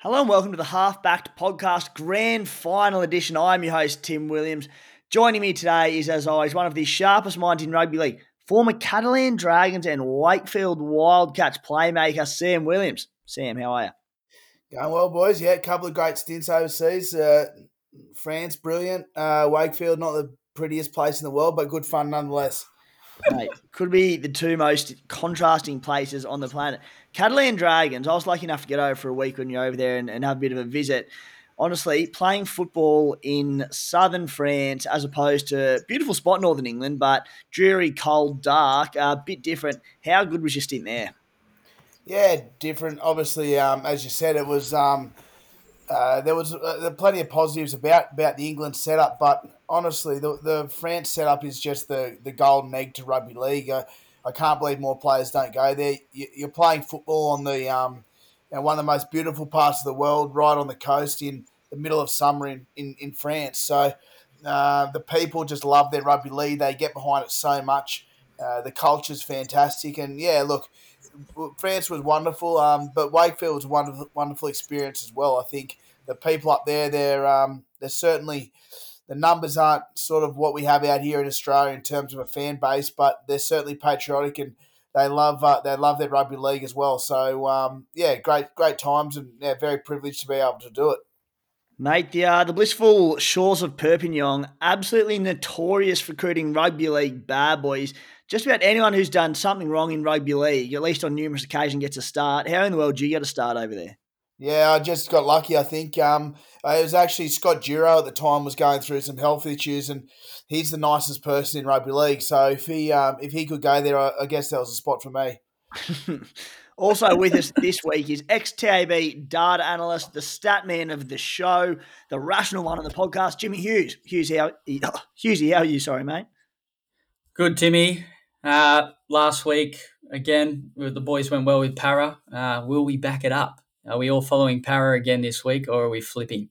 Hello and welcome to the Half Backed Podcast Grand Final Edition. I'm your host, Tim Williams. Joining me today is, as always, one of the sharpest minds in rugby league, former Catalan Dragons and Wakefield Wildcats playmaker, Sam Williams. Sam, how are you? Going well, boys. Yeah, a couple of great stints overseas. Uh, France, brilliant. Uh, Wakefield, not the prettiest place in the world, but good fun nonetheless. Mate, could be the two most contrasting places on the planet. Catalan Dragons, I was lucky enough to get over for a week when you're over there and, and have a bit of a visit. Honestly, playing football in southern France as opposed to beautiful spot northern England, but dreary, cold, dark, a bit different. How good was your stint there? Yeah, different. Obviously, um, as you said, it was um, uh, there was uh, plenty of positives about about the England setup, but honestly, the the France setup is just the the golden egg to rugby league. Uh, I can't believe more players don't go there. You're playing football on the um, you know, one of the most beautiful parts of the world, right on the coast in the middle of summer in, in, in France. So uh, the people just love their rugby league. They get behind it so much. Uh, the culture's fantastic. And yeah, look, France was wonderful, um, but Wakefield was a wonderful, wonderful experience as well. I think the people up there, they're, um, they're certainly – the numbers aren't sort of what we have out here in Australia in terms of a fan base, but they're certainly patriotic and they love uh, they love their rugby league as well. So um, yeah, great great times and yeah, very privileged to be able to do it. Mate, the, uh, the blissful shores of Perpignan, absolutely notorious for recruiting rugby league bad boys. Just about anyone who's done something wrong in rugby league, at least on numerous occasions, gets a start. How in the world do you get a start over there? Yeah, I just got lucky. I think um, it was actually Scott Dureau at the time was going through some health issues, and he's the nicest person in rugby league. So if he um, if he could go there, I, I guess that was a spot for me. also with us this week is ex-TAB data analyst, the stat man of the show, the rational one on the podcast, Jimmy Hughes. Hughes, how Hughesy, how are you? Sorry, mate. Good, Timmy. Uh, last week again, the boys went well with Para. Uh, will we back it up? Are we all following Para again this week, or are we flipping?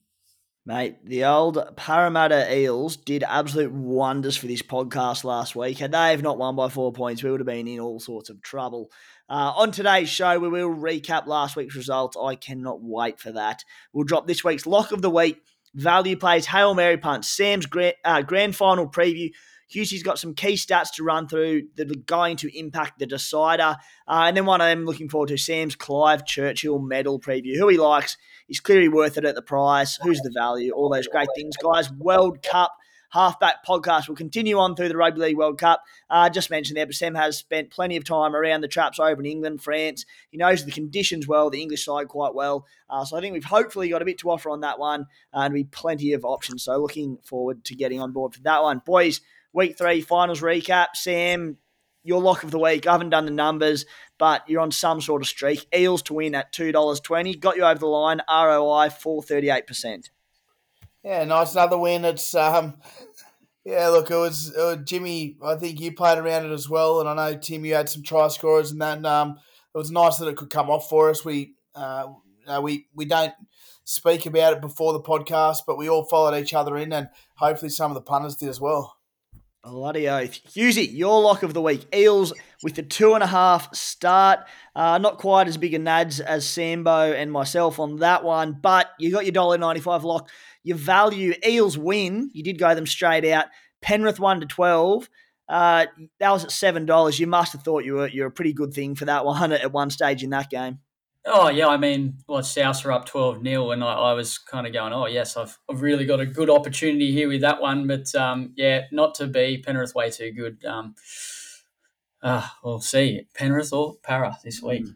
Mate, the old Parramatta Eels did absolute wonders for this podcast last week. Had they have not won by four points, we would have been in all sorts of trouble. Uh, on today's show, we will recap last week's results. I cannot wait for that. We'll drop this week's lock of the week, value plays, Hail Mary punt, Sam's grand, uh, grand final preview, Hughesy's got some key stats to run through that are going to impact the decider. Uh, and then one them looking forward to Sam's Clive Churchill medal preview. Who he likes, he's clearly worth it at the price. Who's the value? All those great things, guys. World Cup halfback podcast will continue on through the Rugby League World Cup. Uh, just mentioned there, but Sam has spent plenty of time around the traps over in England, France. He knows the conditions well, the English side quite well. Uh, so I think we've hopefully got a bit to offer on that one and be plenty of options. So looking forward to getting on board for that one. Boys, week three finals recap. Sam, your lock of the week. I haven't done the numbers, but you're on some sort of streak. Eels to win at two dollars twenty. Got you over the line. ROI four thirty eight percent. Yeah, nice another win. It's um, yeah. Look, it was, it was, Jimmy. I think you played around it as well, and I know Tim, you had some try scorers, and that. um, it was nice that it could come off for us. We uh, we we don't speak about it before the podcast, but we all followed each other in, and hopefully some of the punters did as well. Bloody oath. Hughesy, your lock of the week. Eels with the two and a half start. Uh, not quite as big a nads as Sambo and myself on that one, but you got your $1.95 lock. Your value, Eels win. You did go them straight out. Penrith 1 to 12. Uh, that was at $7. You must have thought you were you're a pretty good thing for that one at one stage in that game. Oh yeah, I mean, well, South are up twelve 0 and I, I, was kind of going, oh yes, I've, I've really got a good opportunity here with that one, but um, yeah, not to be Penrith way too good. Um, uh, we'll see Penrith or Para this week. Mm.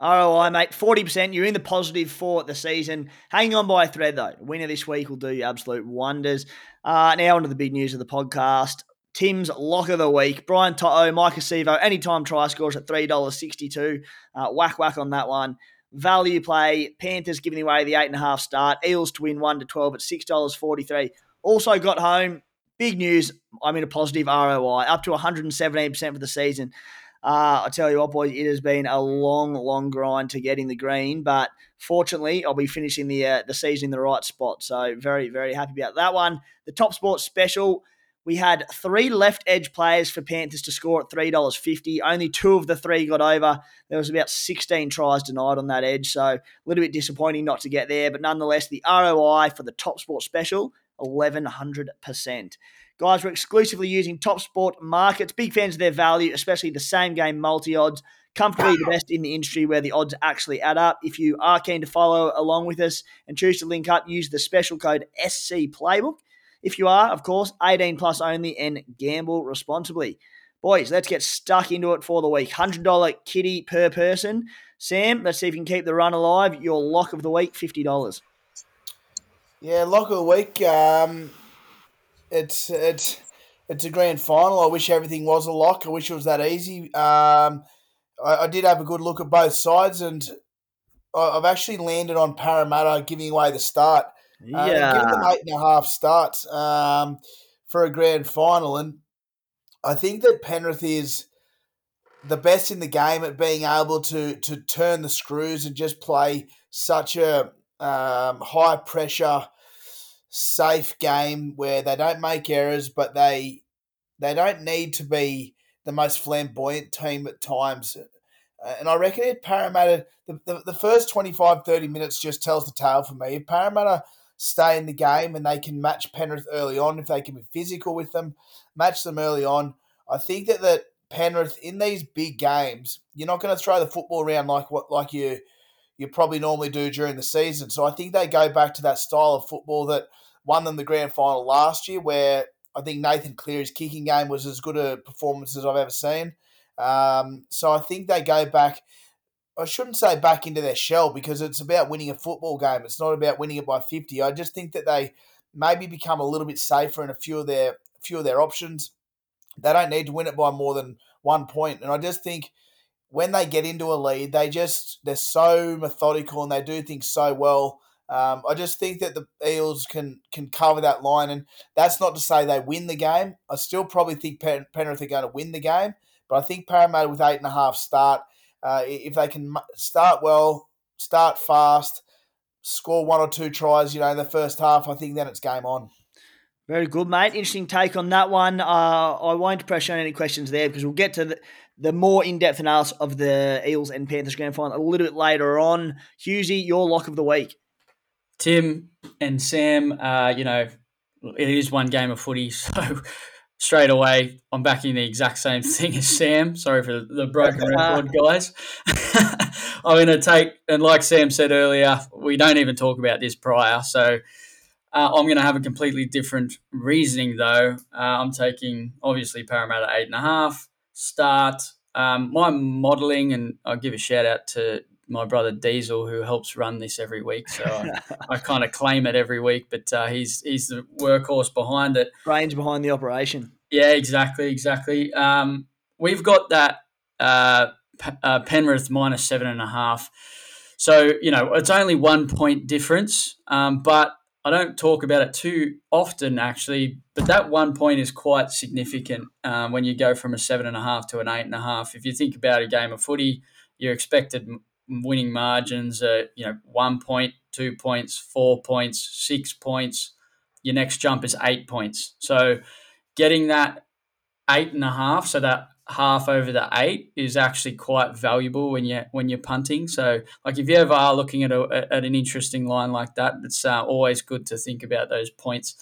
ROI, mate, 40%. You're in the positive for the season. Hanging on by a thread, though. Winner this week will do you absolute wonders. Uh, now, on to the big news of the podcast. Tim's lock of the week. Brian To'o, Maika Sivo, anytime try scores at $3.62. Uh, whack whack on that one. Value play. Panthers giving away the 8.5 start. Eels to win 1 to 12 at $6.43. Also got home. Big news. I'm in a positive ROI, up to 117% for the season. Uh, I tell you what, boys, it has been a long, long grind to get in the green, but fortunately, I'll be finishing the uh, the season in the right spot. So very, very happy about that one. The top sports special We had three left edge players for Panthers to score at $3.50. Only two of the three got over. There was about 16 tries denied on that edge, so a little bit disappointing not to get there. But nonetheless, the ROI for the Top Sport special, 1100%. Guys, we're exclusively using Top Sport markets. Big fans of their value, especially the same game multi odds. Comfortably the best in the industry where the odds actually add up. If you are keen to follow along with us and choose to link up, use the special code SC Playbook. If you are, of course, 18 plus only and gamble responsibly. Boys, let's get stuck into it for the week. $100 kitty per person. Sam, let's see if you can keep the run alive. Your lock of the week, $50. Yeah, lock of the week. Um, it's it's it's a grand final. I wish everything was a lock. I wish it was that easy. Um, I, I did have a good look at both sides, and I've actually landed on Parramatta giving away the start. Uh, Yeah. giving them eight and a half starts um, for a grand final, and I think that Penrith is the best in the game at being able to to turn the screws and just play such a um, high pressure, safe game where they don't make errors, but they they don't need to be the most flamboyant team at times. Uh, and I reckon if Parramatta, the, the, the first 25, 30 minutes just tells the tale for me. If Parramatta stay in the game and they can match Penrith early on, if they can be physical with them, match them early on, I think that, that Penrith in these big games, you're not going to throw the football around like what like you you probably normally do during the season. So I think they go back to that style of football that won them the grand final last year, where I think Nathan Cleary's kicking game was as good a performance as I've ever seen. Um, so I think they go back. I shouldn't say back into their shell because it's about winning a football game. It's not about winning it by fifty. I just think that they maybe become a little bit safer in a few of their few of their options. They don't need to win it by more than one point. point, and I just think when they get into a lead, they just they're so methodical and they do things so well. Um, I just think that the Eels can can cover that line, and that's not to say they win the game. I still probably think Pen- Penrith are going to win the game, but I think Parramatta with eight and a half start, uh, if they can start well, start fast, score one or two tries, you know, in the first half, I think then it's game on. Very good, mate. Interesting take on that one. Uh, I won't pressure on any questions there because we'll get to the, the more in depth analysis of the Eels and Panthers grand final a little bit later on. Hughesy, your lock of the week. Tim and Sam, uh, you know, it is one game of footy, so straight away I'm backing the exact same thing as Sam. Sorry for the broken record, guys. I'm going to take, and like Sam said earlier, we don't even talk about this prior, so uh, I'm going to have a completely different reasoning though. Uh, I'm taking obviously Parramatta eight and a half start. Um, my modelling, and I'll give a shout out to my brother Diesel who helps run this every week. So I, I kind of claim it every week, but uh, he's he's the workhorse behind it. Brains behind the operation. Yeah, exactly, exactly. Um, we've got that uh, P- uh, Penrith minus seven and a half. So you know it's only one point difference, um, but I don't talk about it too often actually. But that one point is quite significant um, when you go from a seven and a half to an eight and a half. If you think about a game of footy, you're expected winning margins are you know one point, two points, four points, six points. Your next jump is eight points. So getting that eight and a half, so that half over the eight is actually quite valuable when you when you're punting. So, like if you ever are looking at a, at an interesting line like that, it's uh, always good to think about those points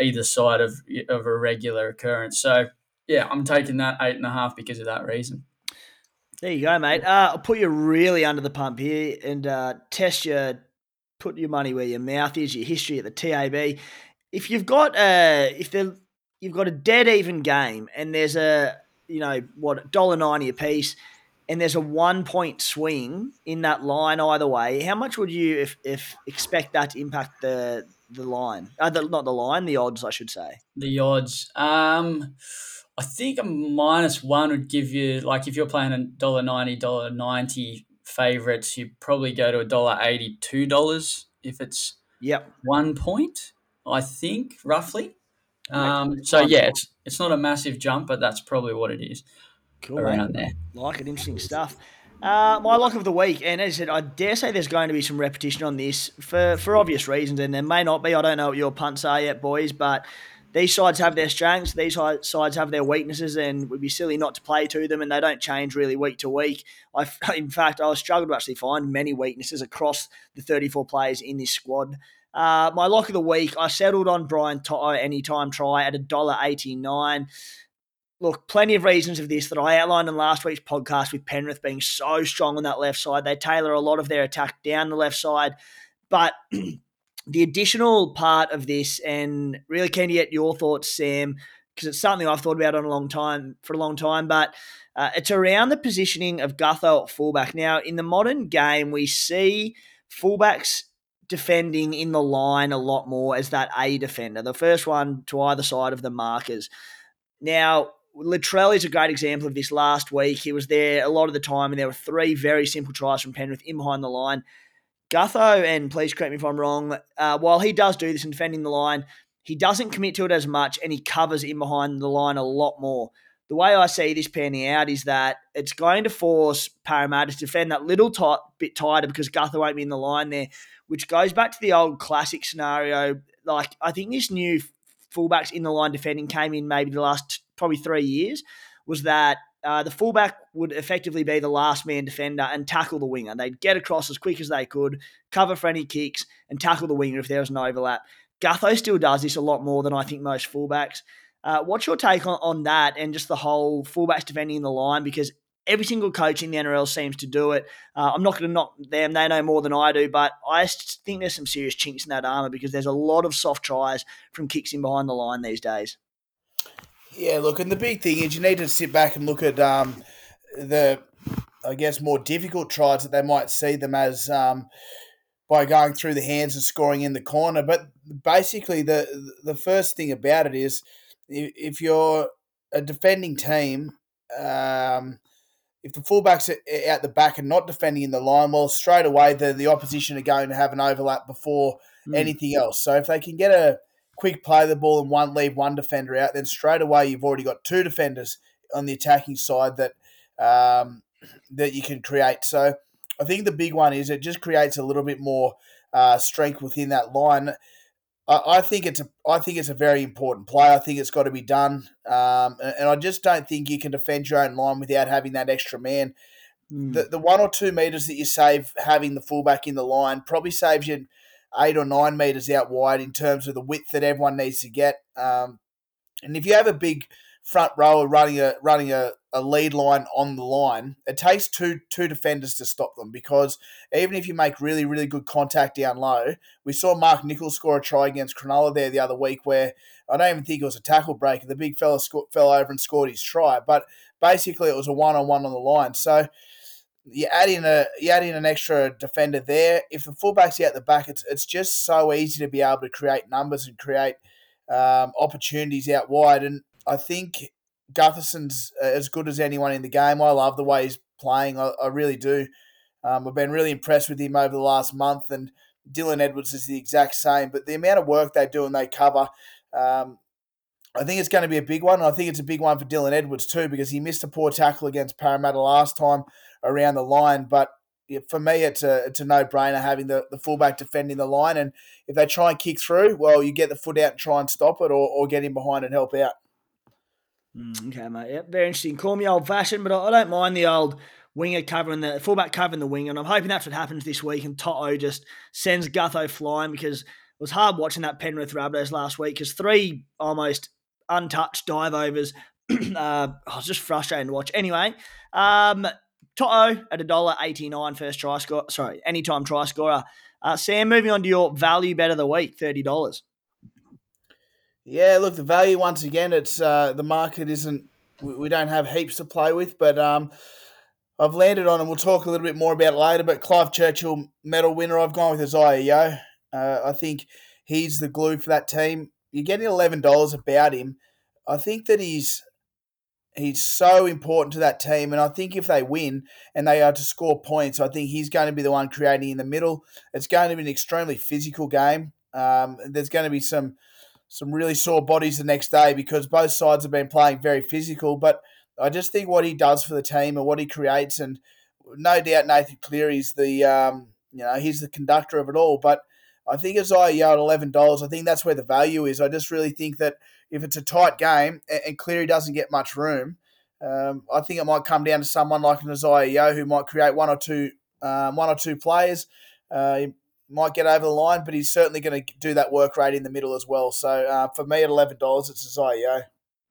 either side of of a regular occurrence. So, yeah, I'm taking that eight and a half because of that reason. There you go, mate. Uh, I'll put you really under the pump here and uh, test your, put your money where your mouth is, your history at the TAB. If you've got a, if you've got a dead even game and there's a, you know, what, dollar ninety a piece, and there's a one point swing in that line either way, how much would you if, if expect that to impact the the line? Uh, the, not the line, the odds, I should say. The odds. Um, I think a minus one would give you like if you're playing a dollar ninety, dollar ninety favorites, you probably go to a dollar eighty, two dollars if it's Yep. one point. I think roughly. Um, so yeah, it's it's not a massive jump, but that's probably what it is Cool. around there. Like it, interesting stuff. Uh, my lock of the week, and as I said, I dare say there's going to be some repetition on this for, for obvious reasons, and there may not be. I don't know what your punts are yet, boys, but these sides have their strengths, these sides have their weaknesses, and it would be silly not to play to them. And they don't change really week to week. I, in fact, I struggled to actually find many weaknesses across the 34 players in this squad. Uh, my lock of the week, I settled on Brian To'o anytime try at $1.89. Look, plenty of reasons of this that I outlined in last week's podcast with Penrith being so strong on that left side. They tailor a lot of their attack down the left side. But the additional part of this, and really keen to get your thoughts, Sam, because it's something I've thought about on a long time for a long time, but uh, it's around the positioning of Gutho at fullback. Now, in the modern game, we see fullbacks defending in the line a lot more as that A defender, the first one to either side of the markers. Now, Latrell is a great example of this last week. He was there a lot of the time, and there were three very simple tries from Penrith in behind the line. Gutho, and please correct me if I'm wrong, uh, while he does do this in defending the line, he doesn't commit to it as much and he covers in behind the line a lot more. The way I see this panning out is that it's going to force Parramatta to defend that little tight, bit tighter because Gutho won't be in the line there, which goes back to the old classic scenario. Like, I think this new fullbacks in the line defending came in maybe the last probably three years was that uh, the fullback would effectively be the last man defender and tackle the winger. They'd get across as quick as they could, cover for any kicks, and tackle the winger if there was an overlap. Gutho still does this a lot more than I think most fullbacks. Uh, what's your take on, on that and just the whole fullbacks defending the line? Because every single coach in the NRL seems to do it. Uh, I'm not going to knock them; they know more than I do. But I think there's some serious chinks in that armour because there's a lot of soft tries from kicks in behind the line these days. Yeah, look, and the big thing is you need to sit back and look at um, the, I guess, more difficult tries that they might see them as um, by going through the hands and scoring in the corner. But basically, the the first thing about it is if you're a defending team, um, if the fullbacks are out the back and not defending in the line, well, straight away the the opposition are going to have an overlap before mm. anything else. So if they can get a quick play the ball and one leave one defender out, then straight away you've already got two defenders on the attacking side that um, that you can create. So I think the big one is it just creates a little bit more uh, strength within that line. I, I, think it's a I think it's a very important play. I think it's got to be done, um, and, and, I just don't think you can defend your own line without having that extra man. Mm. The, the one or two meters that you save having the fullback in the line probably saves you eight or nine meters out wide in terms of the width that everyone needs to get. Um, and if you have a big front rower running a running a, a lead line on the line, it takes two two defenders to stop them because even if you make really really good contact down low, we saw Mark Nicholls score a try against Cronulla there the other week where I don't even think it was a tackle break. The big fella sco- fell over and scored his try, but basically it was a one on one on the line. So you add in a you add in an extra defender there. If the fullback's out the back, it's it's just so easy to be able to create numbers and create um, opportunities out wide. And I think Gutherson's as good as anyone in the game. I love the way he's playing. I, I really do. Um, I've been really impressed with him over the last month, and Dylan Edwards is the exact same. But the amount of work they do and they cover, um, I think it's going to be a big one. I think it's a big one for Dylan Edwards too because he missed a poor tackle against Parramatta last time around the line. But for me, it's a it's a no brainer having the, the fullback defending the line. And if they try and kick through, well, you get the foot out and try and stop it, or, or get in behind and help out. Mm, okay, mate. Yep, very interesting. Call me old fashioned, but I, I don't mind the old winger covering the fullback covering the wing, and I'm hoping that's what happens this week. And To'o just sends Gutho flying because it was hard watching that Penrith Rabbitohs last week because three almost untouched dive overs. uh, I was just frustrating to watch. Anyway, um, To'o at a dollar eighty nine first try score. Sorry, anytime try scorer. Uh, Sam, moving on to your value bet of the week, thirty dollars. Yeah, look, the value once again, it's uh, the market isn't. We don't have heaps to play with, but um, I've landed on, and we'll talk a little bit more about later. But Clive Churchill medal winner, I've gone with Isaah Yeo. Uh, I think he's the glue for that team. You're getting eleven dollars about him. I think that he's he's so important to that team. And I think if they win and they are to score points, I think he's going to be the one creating in the middle. It's going to be an extremely physical game. Um, there's going to be some some really sore bodies the next day because both sides have been playing very physical. But I just think what he does for the team and what he creates, and no doubt Nathan Cleary's the um, you know he's the conductor of it all. But I think Isaah Yeo at eleven dollars. I think that's where the value is. I just really think that if it's a tight game and Cleary doesn't get much room, um, I think it might come down to someone like an Yeo who might create one or two, um, one or two players. Uh, he might get over the line, but he's certainly going to do that work rate in the middle as well. So uh, for me at eleven dollars, it's. Mm,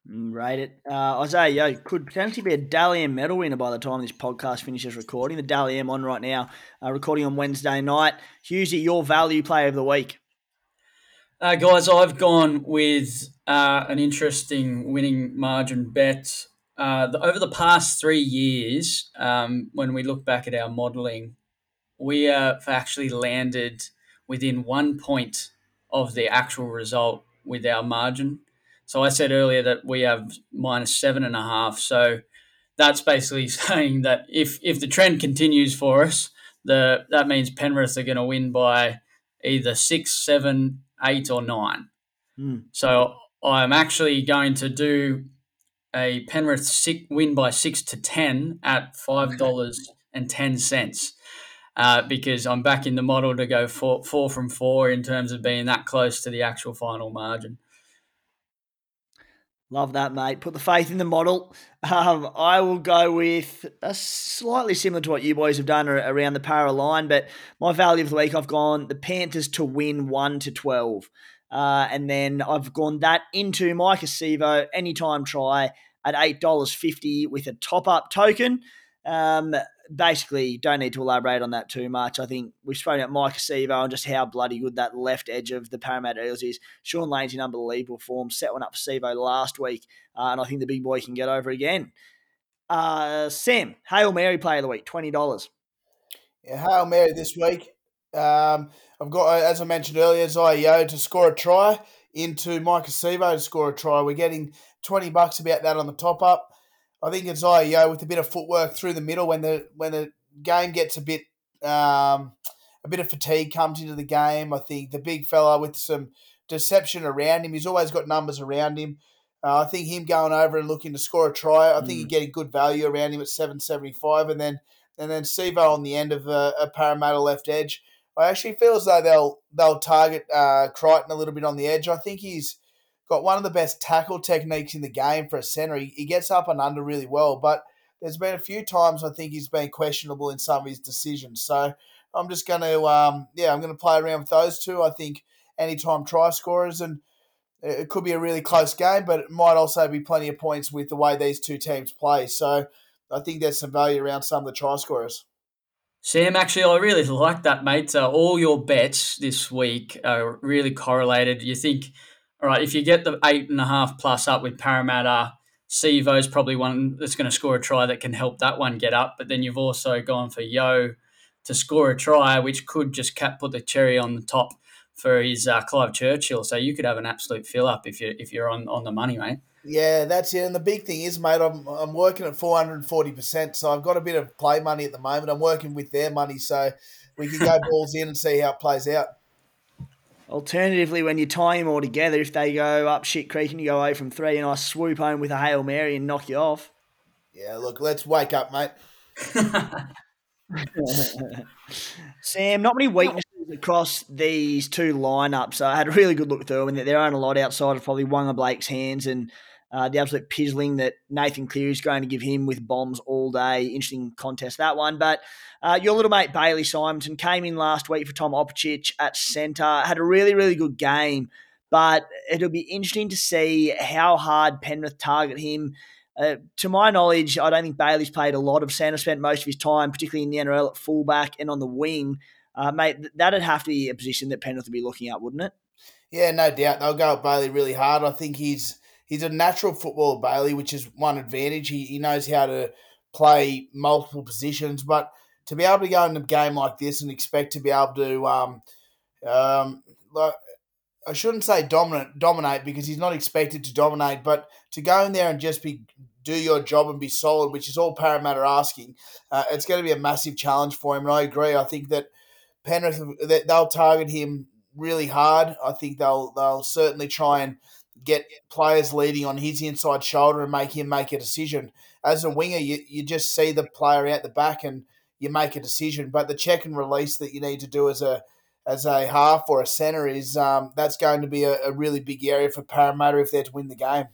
rate it. Uh, Isaah Yeo could potentially be a Dally M medal winner by the time this podcast finishes recording. The Dally M on right now, uh, recording on Wednesday night. Hughesy, your value play of the week. Uh, guys, I've gone with uh, an interesting winning margin bet. Uh, the, over the past three years, um, when we look back at our modelling, we have actually landed within one point of the actual result with our margin. So I said earlier that we have minus seven and a half. So that's basically saying that if if the trend continues for us, the that means Penrith are going to win by either six, seven, eight, or nine. Mm. So I'm actually going to do a Penrith six, win by six to ten at five dollars and ten cents. Uh, because I'm back in the model to go four, four from four in terms of being that close to the actual final margin. Love that, mate. Put the faith in the model. Um, I will go with a slightly similar to what you boys have done around the para line, but my value of the week, I've gone the Panthers to win 1 to 12. Uh, and then I've gone that into my Sivo anytime try at $8.50 with a top up token. Um, basically, don't need to elaborate on that too much. I think we've spoken about Maika Sivo and just how bloody good that left edge of the Parramatta Eels is. Shaun Lane's in unbelievable form. Set one up for Sivo last week, uh, and I think the big boy can get over again. Uh, Sam, Hail Mary play of the week, $20. Yeah, Hail Mary this week. Um, I've got, as I mentioned earlier, Yeo to score a try into Maika Sivo to score a try. We're getting 20 bucks about that on the top up. I think it's Yeo with a bit of footwork through the middle when the when the game gets a bit um, a bit of fatigue comes into the game. I think the big fella with some deception around him, he's always got numbers around him. Uh, I think him going over and looking to score a try, I think mm. you're getting good value around him at seven seventy five, and then and then Sivo on the end of a, a, Parramatta left edge. I actually feel as though they'll they'll target uh, Crichton a little bit on the edge. I think he's got one of the best tackle techniques in the game for a centre. He, he gets up and under really well, but there's been a few times I think he's been questionable in some of his decisions. So I'm just going to, um, yeah, I'm going to play around with those two. I think anytime try scorers, and it could be a really close game, but it might also be plenty of points with the way these two teams play. So I think there's some value around some of the try scorers. Sam, actually, I really like that, mate. Uh, all your bets this week are really correlated. You think all right, if you get the eight and a half plus up with Parramatta, Sivo's probably one that's going to score a try that can help that one get up. But then you've also gone for Yeo to score a try, which could just cap, put the cherry on the top for his uh, Clive Churchill. So you could have an absolute fill up if you if you're on, on the money, mate. Yeah, that's it. And the big thing is, mate, I'm I'm working at four hundred and forty percent, so I've got a bit of play money at the moment. I'm working with their money, so we can go balls in and see how it plays out. Alternatively, when you tie them all together, if they go up shit creek and you go away from three, and I swoop home with a hail mary and knock you off. Yeah, look, let's wake up, mate. Sam, not many weaknesses across these two lineups. I had a really good look through them, and there aren't a lot outside of probably Waqa Blake's hands and uh, the absolute pizzling that Nathan Cleary is going to give him with bombs all day. Interesting contest, that one. But uh, your little mate Bailey Simonsson came in last week for Tom Opacic at centre, had a really, really good game. But it'll be interesting to see how hard Penrith target him. Uh, to my knowledge, I don't think Bailey's played a lot of centre, spent most of his time, particularly in the NRL at fullback and on the wing. Uh, mate, that'd have to be a position that Penrith would be looking at, wouldn't it? Yeah, no doubt. They'll go at Bailey really hard. I think he's he's a natural footballer, Bailey, which is one advantage. He, he knows how to play multiple positions, but to be able to go in a game like this and expect to be able to, um, um, like, I shouldn't say dominant, dominate because he's not expected to dominate, but to go in there and just be do your job and be solid, which is all Parramatta asking, uh, it's going to be a massive challenge for him. And I agree. I think that Penrith they'll target him really hard. I think they'll they'll certainly try and get players leading on his inside shoulder and make him make a decision. As a winger, you, you just see the player out the back and you make a decision. But the check and release that you need to do as a as a half or a centre is um, that's going to be a, a really big area for Parramatta if they're to win the game.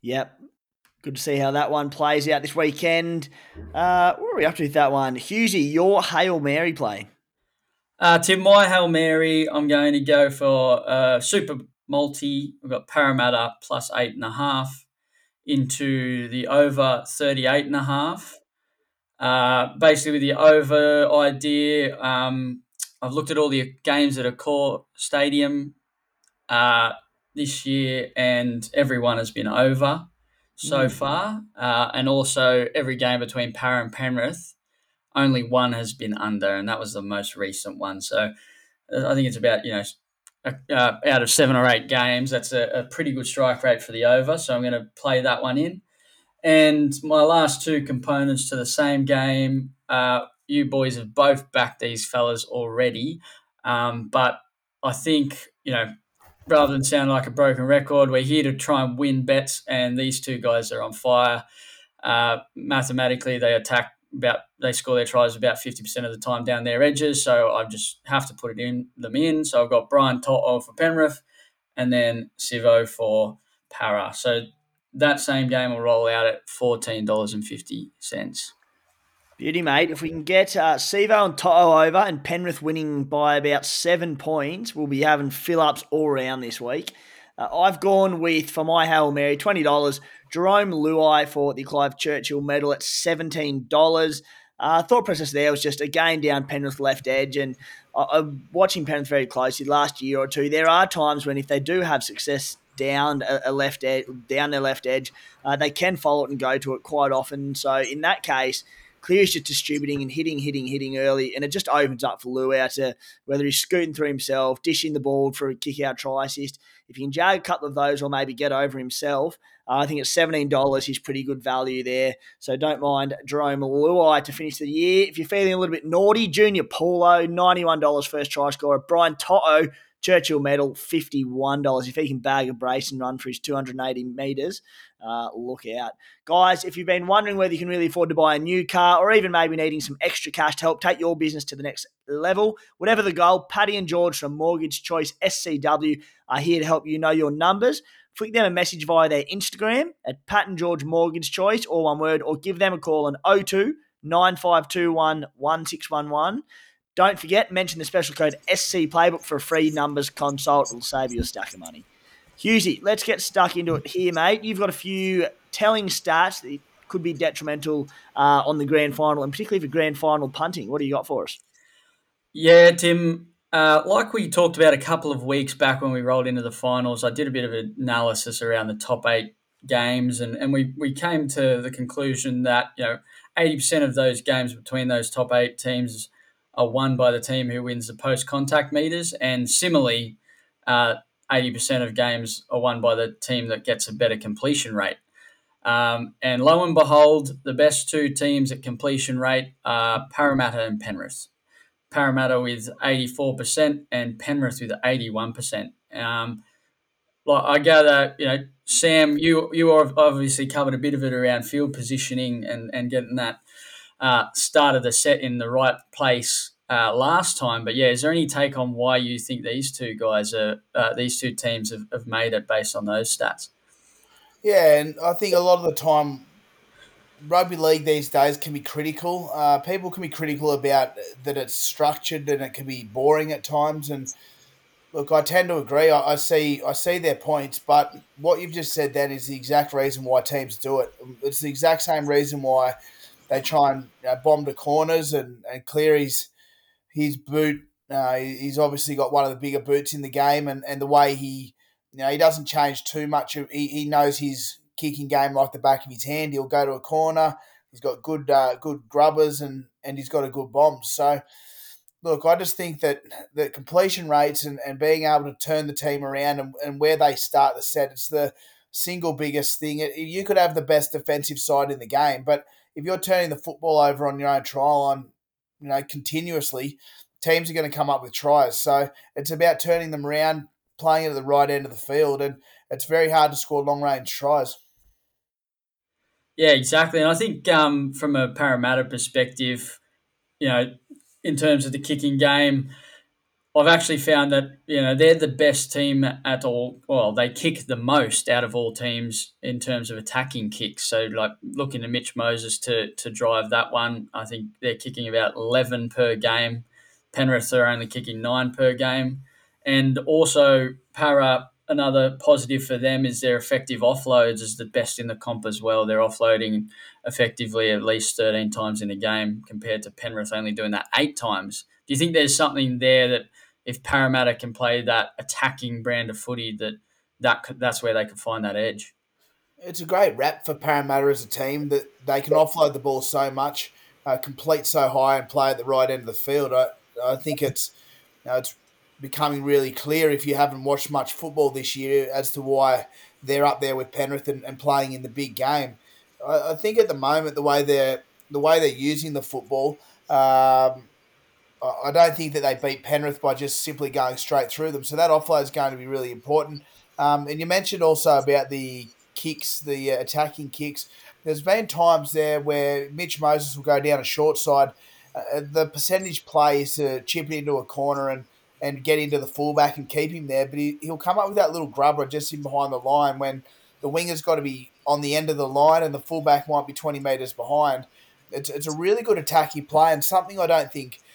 Yep. Good to see how that one plays out this weekend. Uh, where are we up to with that one? Hughesy, your Hail Mary play. Uh, Tim, my Hail Mary, I'm going to go for uh, Super Multi. We've got Parramatta plus eight and a half into the over 38 and a half. Uh, basically, with the over idea, um, I've looked at all the games at Accor Stadium uh, this year, and everyone has been over so mm. far. Uh, and also, every game between Para and Penrith, only one has been under, and that was the most recent one. So I think it's about, you know, uh, out of seven or eight games, that's a, a, pretty good strike rate for the over. So I'm going to play that one in. And my last two components to the same game, uh, you boys have both backed these fellas already. Um, but I think, you know, rather than sound like a broken record, we're here to try and win bets, and these two guys are on fire. Uh, mathematically, they attack about they score their tries about fifty percent of the time down their edges, so I just have to put it in them in. So I've got Brian To'o for Penrith, and then Sivo for Para. So that same game will roll out at fourteen dollars and fifty cents. Beauty, mate. If we can get uh, Sivo and To'o over and Penrith winning by about seven points, we'll be having fill ups all around this week. Uh, I've gone with, for my Hail Mary, $20. Jarome Luai for the Clive Churchill medal at $17. Uh, thought process there was just again down Penrith left edge, and I'm watching Penrith very closely last year or two. There are times when if they do have success down a, left edge, down their left edge, uh, they can follow it and go to it quite often. So in that case, Cleary's just distributing and hitting, hitting, hitting early, and it just opens up for Luai to whether he's scooting through himself, dishing the ball for a kick out try assist. If he can jag a couple of those or maybe get over himself, uh, I think at $17, he's pretty good value there. So don't mind Jarome Luai to finish the year. If you're feeling a little bit naughty, Junior Paulo, $91 first try scorer. Brian To'o, Churchill medal, $51. If he can bag a brace and run for his 280 metres, uh, look out. Guys, if you've been wondering whether you can really afford to buy a new car or even maybe needing some extra cash to help take your business to the next level, whatever the goal, Paddy and George from Mortgage Choice SCW are here to help you know your numbers. Flick them a message via their Instagram at Pat and George Mortgage Choice, all one word, or give them a call on 02 9521 1611. Don't forget, mention the special code SC Playbook for a free numbers consult. It'll save you a stack of money. Hughesy, let's get stuck into it here, mate. You've got a few telling stats that could be detrimental uh, on the grand final, and particularly for grand final punting. What do you got for us? Yeah, Tim. Uh, like we talked about a couple of weeks back when we rolled into the finals, I did a bit of analysis around the top eight games, and, and we, we came to the conclusion that you know eighty percent of those games between those top eight teams are won by the team who wins the post contact meters, and similarly, uh, 80% of games are won by the team that gets a better completion rate. Um, and lo and behold, the best two teams at completion rate are Parramatta and Penrith. Parramatta with 84% and Penrith with 81%. Um, like I gather, you know, Sam, you you obviously covered a bit of it around field positioning and, and getting that uh, start of the set in the right place uh, last time. But yeah, is there any take on why you think these two guys are uh, these two teams have, have made it based on those stats? Yeah, and I think a lot of the time, rugby league these days can be critical. Uh, people can be critical about that it's structured and it can be boring at times. And look, I tend to agree. I, I see I see their points, but what you've just said then is the exact reason why teams do it. It's the exact same reason why they try and you know, bomb the corners and and Cleary's his boot. Uh, he's obviously got one of the bigger boots in the game, and, and the way he, you know, he doesn't change too much. He, he knows his kicking game like the back of his hand. He'll go to a corner. He's got good uh, good grubbers, and and he's got a good bomb. So, look, I just think that the completion rates and, and being able to turn the team around and, and where they start the set, it's the single biggest thing. You could have the best defensive side in the game, but if you're turning the football over on your own trial line you know, continuously, teams are going to come up with tries. So it's about turning them around, playing it at the right end of the field, and it's very hard to score long range tries. Yeah, exactly. And I think um, from a Parramatta perspective, you know, in terms of the kicking game, I've actually found that you know they're the best team at all. Well, they kick the most out of all teams in terms of attacking kicks. So, like looking to Mitch Moses to to drive that one, I think they're kicking about eleven per game. Penrith are only kicking nine per game, and also Para. Another positive for them is their effective offloads is the best in the comp as well. They're offloading effectively at least 13 times in a game compared to Penrith only doing that eight times. Do you think there's something there that if Parramatta can play that attacking brand of footy, that that that's where they can find that edge. It's a great rap for Parramatta as a team that they can offload the ball so much, uh, complete so high, and play at the right end of the field. I, I think it's you it's becoming really clear if you haven't watched much football this year as to why they're up there with Penrith and, and playing in the big game. I, I, think at the moment the way they're the way they're using the football, um, I don't think that they beat Penrith by just simply going straight through them. So that offload is going to be really important. Um, and you mentioned also about the kicks, the uh, attacking kicks. There's been times there where Mitch Moses will go down a short side. Uh, the percentage play is to chip it into a corner and, and get into the fullback and keep him there. But he, he'll come up with that little grubber just in behind the line when the winger's got to be on the end of the line and the fullback might be 20 metres behind. It's, it's a really good attacking play and something I don't think –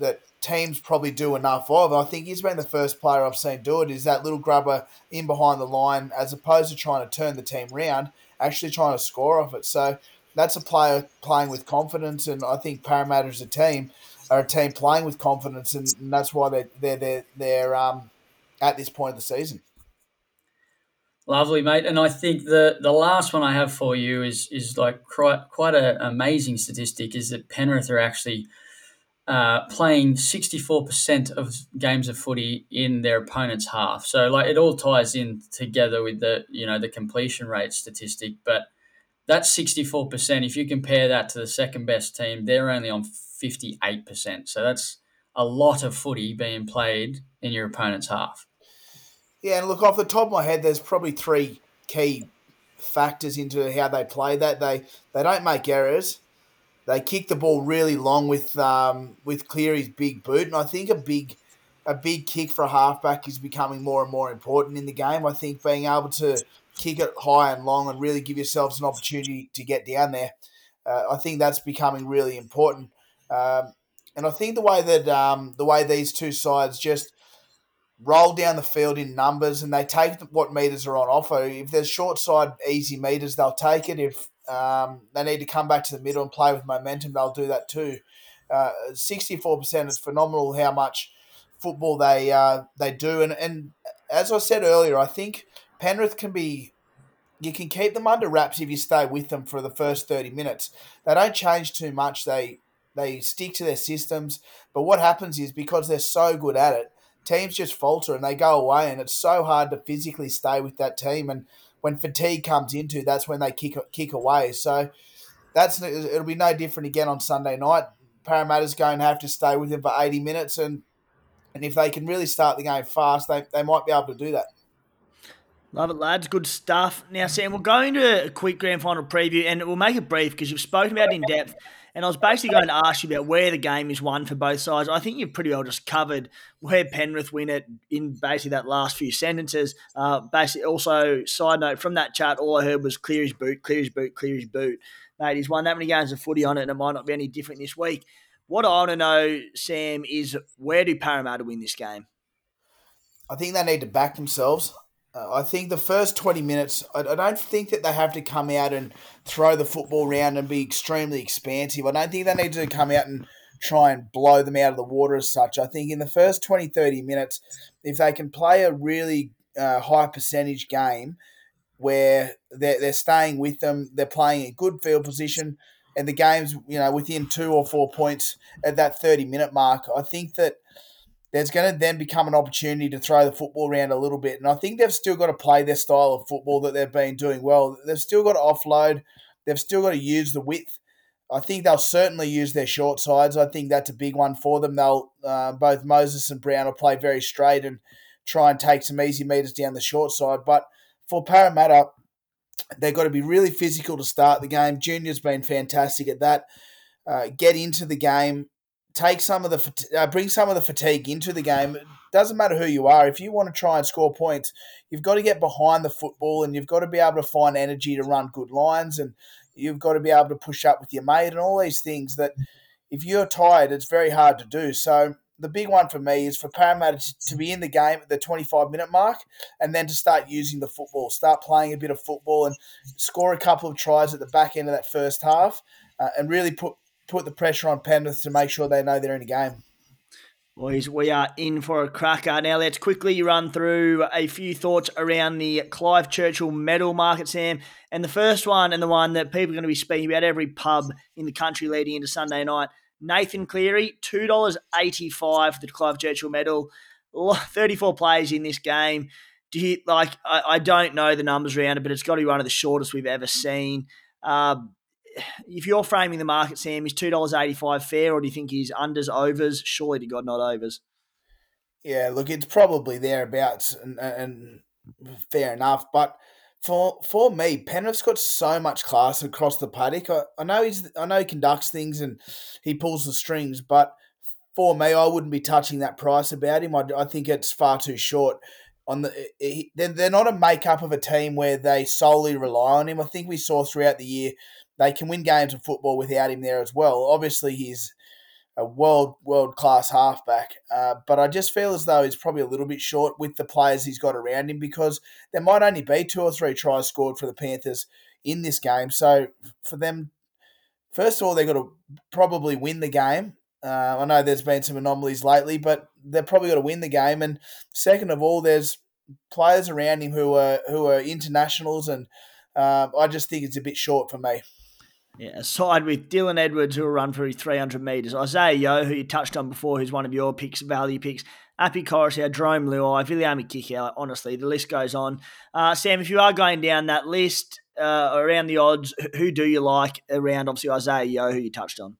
that teams probably do enough of. I think he's been the first player I've seen do it. Is that little grubber in behind the line, as opposed to trying to turn the team round, actually trying to score off it. So that's a player playing with confidence, and I think Parramatta as a team are a team playing with confidence, and, and that's why they're they're they're, they're um, at this point of the season. Lovely, mate. And I think the the last one I have for you is is like quite quite an amazing statistic. Is that Penrith are actually uh, playing 64% of games of footy in their opponent's half. So like it all ties in together with the, you know, the completion rate statistic, but that's 64%. If you compare that to the second best team, they're only on 58%. So that's a lot of footy being played in your opponent's half. Yeah, and look off the top of my head, there's probably three key factors into how they play that. They they don't make errors they kick the ball really long with um, with Cleary's big boot, and I think a big a big kick for a halfback is becoming more and more important in the game. I think being able to kick it high and long and really give yourselves an opportunity to get down there, uh, I think that's becoming really important. Um, and I think the way that um, the way these two sides just roll down the field in numbers and they take what meters are on offer. If there's short side easy meters, they'll take it. If um, they need to come back to the middle and play with momentum. They'll do that too. Uh, sixty-four percent is phenomenal. How much football they uh, they do, and and as I said earlier, I think Penrith can be. You can keep them under wraps if you stay with them for the first thirty minutes. They don't change too much. They they stick to their systems. But what happens is because they're so good at it, teams just falter and they go away, and it's so hard to physically stay with that team. And when fatigue comes into, that's when they kick kick away. So that's it'll be no different again on Sunday night. Parramatta's going to have to stay with him for 80 minutes, and and if they can really start the game fast, they, they might be able to do that. Love it, lads. Good stuff. Now, Sam, we'll go into a quick grand final preview, and we'll make it brief because you've spoken about it in depth. And I was basically going to ask you about where the game is won for both sides. I think you've pretty well just covered where Penrith win it in basically that last few sentences. Uh, basically, also, side note from that chat, all I heard was clear his boot, clear his boot, clear his boot. Mate, he's won that many games of footy on it, and it might not be any different this week. What I want to know, Sam, is where do Parramatta win this game? I think they need to back themselves. Uh, I think the first 20 minutes, I, I, don't think that they have to come out and throw the football around and be extremely expansive. I don't think they need to come out and try and blow them out of the water as such. I think in the first 20, 30 minutes, if they can play a really uh, high percentage game where they're, they're staying with them, they're playing a good field position, and the game's you know within two or four points at that 30 minute mark, I think that – there's going to then become an opportunity to throw the football around a little bit. And I think they've still got to play their style of football that they've been doing well. They've still got to offload, they've still got to use the width. I think they'll certainly use their short sides. I think that's a big one for them. They'll uh, both Moses and Brown will play very straight and try and take some easy meters down the short side. But for Parramatta, they've got to be really physical to start the game. Junior's been fantastic at that. Uh, get into the game, take some of the uh, bring some of the fatigue into the game. It doesn't matter who you are. If you want to try and score points, you've got to get behind the football and you've got to be able to find energy to run good lines and you've got to be able to push up with your mate and all these things that if you're tired, it's very hard to do. So the big one for me is for Parramatta to be in the game at the 25 minute mark and then to start using the football, start playing a bit of football and score a couple of tries at the back end of that first half uh, and really put put the pressure on Penrith to make sure they know they're in a game. Boys, we are in for a cracker. Now let's quickly run through a few thoughts around the Clive Churchill medal market, Sam. And the first one, and the one that people are going to be speaking about every pub in the country leading into Sunday night, Nathan Cleary, $2.85 for the Clive Churchill medal. 34 players in this game. Do you, like, I, I don't know the numbers around it, but it's got to be one of the shortest we've ever seen. Um, if you're framing the market, Sam, is two dollars eighty five fair, or do you think he's unders overs? Surely to God, not overs. Yeah, look, it's probably thereabouts, and, and fair enough. But for for me, Penrith's got so much class across the paddock. I, I know he's I know he conducts things and he pulls the strings, but for me, I wouldn't be touching that price about him. I, I think it's far too short. On the, eh, eh, he, they're, they're not a makeup of a team where they solely rely on him. I think we saw throughout the year they can win games of football without him there as well. Obviously, he's a world world class halfback, uh, but I just feel as though he's probably a little bit short with the players he's got around him because there might only be two or three tries scored for the Panthers in this game. So for them, first of all, they've got to probably win the game. Uh, I know there's been some anomalies lately, but they've probably got to win the game. And second of all, there's players around him who are who are internationals, and uh, I just think it's a bit short for me. Yeah, side with Dylan Edwards, who will run for his 300 metres. Isaiah Yeo, who you touched on before, who's one of your picks, value picks. Api Koroisau, Jarome Luai, Viliami Kikau, honestly, the list goes on. Uh, Sam, if you are going down that list uh, around the odds, who do you like around, obviously, Isaiah Yeo, who you touched on?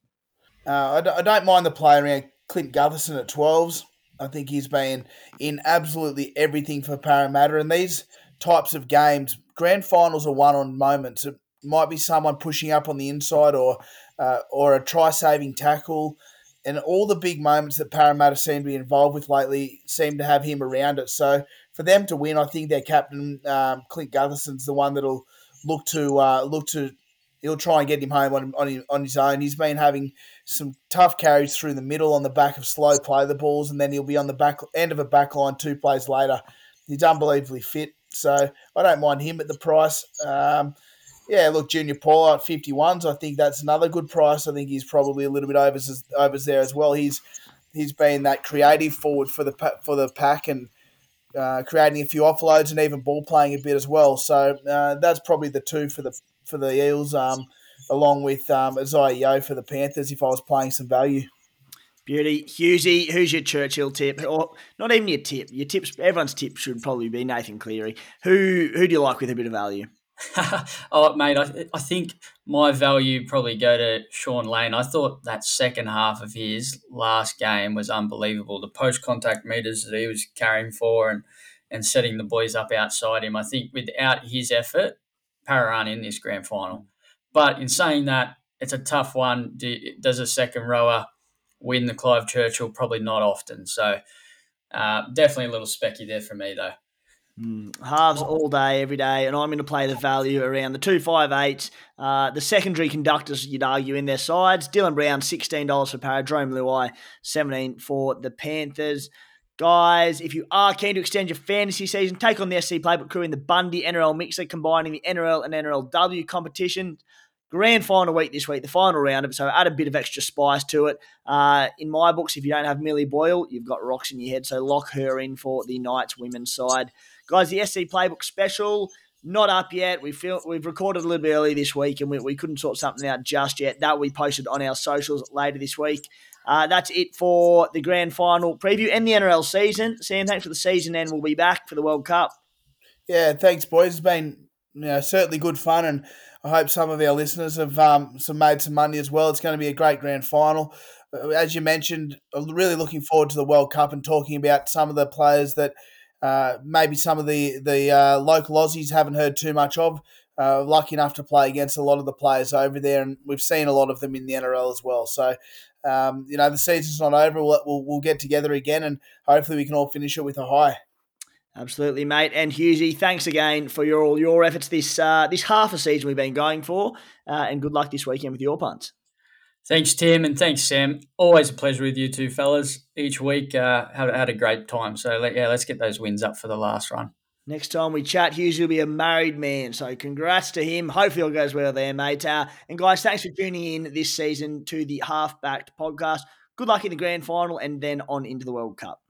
Uh, I, don't mind the play around Clint Gutherson at 12s. I think he's been in absolutely everything for Parramatta. And these types of games, grand finals are won on moments might be someone pushing up on the inside or uh, or a try saving tackle. And all the big moments that Parramatta seem to be involved with lately seem to have him around it. So for them to win, I think their captain um, Clint Gutherson's the one that'll look to uh, look to. He'll try and get him home on, on, on his own. He's been having some tough carries through the middle on the back of slow play the balls, and then he'll be on the back end of a back line two plays later. He's unbelievably fit, so I don't mind him at the price. Um, yeah, look, Junior Paulo at 51s, I think that's another good price. I think he's probably a little bit over over there as well. He's he's been that creative forward for the for the pack and uh, creating a few offloads and even ball playing a bit as well. So uh, that's probably the two for the for the Eels, um, along with um, Isaiah Yeo for the Panthers. If I was playing some value. Beauty. Hughesy, who's your Churchill tip? Or not even your tip. Your tips everyone's tip should probably be Nathan Cleary. Who who do you like with a bit of value? oh, mate, I, I think my value probably go to Shaun Lane. I thought that second half of his last game was unbelievable. The post contact meters that he was carrying for and, and setting the boys up outside him. I think without his effort, Parra in this grand final. But in saying that, it's a tough one. does a second rower win the Clive Churchill? Probably not often. So uh, definitely a little specky there for me, though. Mm, halves all day, every day, and I'm going to play the value around the two five eight. Uh, the secondary conductors, you'd argue, in their sides. Dylan Brown, sixteen dollars for Parra Jarome Luai, seventeen for the Panthers. Guys, if you are keen to extend your fantasy season, take on the SC Playbook crew in the Bundy NRL Mixer, combining the NRL and NRLW competition. Grand final week this week, the final round of it, so add a bit of extra spice to it. Uh, in my books, if you don't have Millie Boyle, you've got rocks in your head, so lock her in for the Knights women's side. Guys, the SC Playbook special, not up yet. We feel we've recorded a little bit early this week and we, we couldn't sort something out just yet. That we posted on our socials later this week. Uh, that's it for the grand final preview and the NRL season. Sam, thanks for the season, and we'll be back for the World Cup. Yeah, thanks, boys. It's been you know, certainly good fun, and I hope some of our listeners have um, some made some money as well. It's going to be a great grand final. Uh, as you mentioned, I'm really looking forward to the World Cup and talking about some of the players that – uh, maybe some of the the uh, local Aussies haven't heard too much of. Uh, lucky enough to play against a lot of the players over there, and we've seen a lot of them in the NRL as well. So um, you know, the season's not over. We'll, we'll, we'll get together again, and hopefully we can all finish it with a high. Absolutely, mate. And Hughesy, thanks again for your all your efforts this uh, this half a season we've been going for, uh, and good luck this weekend with your punts. Thanks, Tim, and thanks, Sam. Always a pleasure with you two fellas each week. Uh, had, had a great time. So let, yeah, let's get those wins up for the last run. Next time we chat, Hughes will be a married man. So congrats to him. Hopefully all goes well there, mate. Uh, and guys, thanks for tuning in this season to the Half Backed podcast. Good luck in the grand final and then on into the World Cup.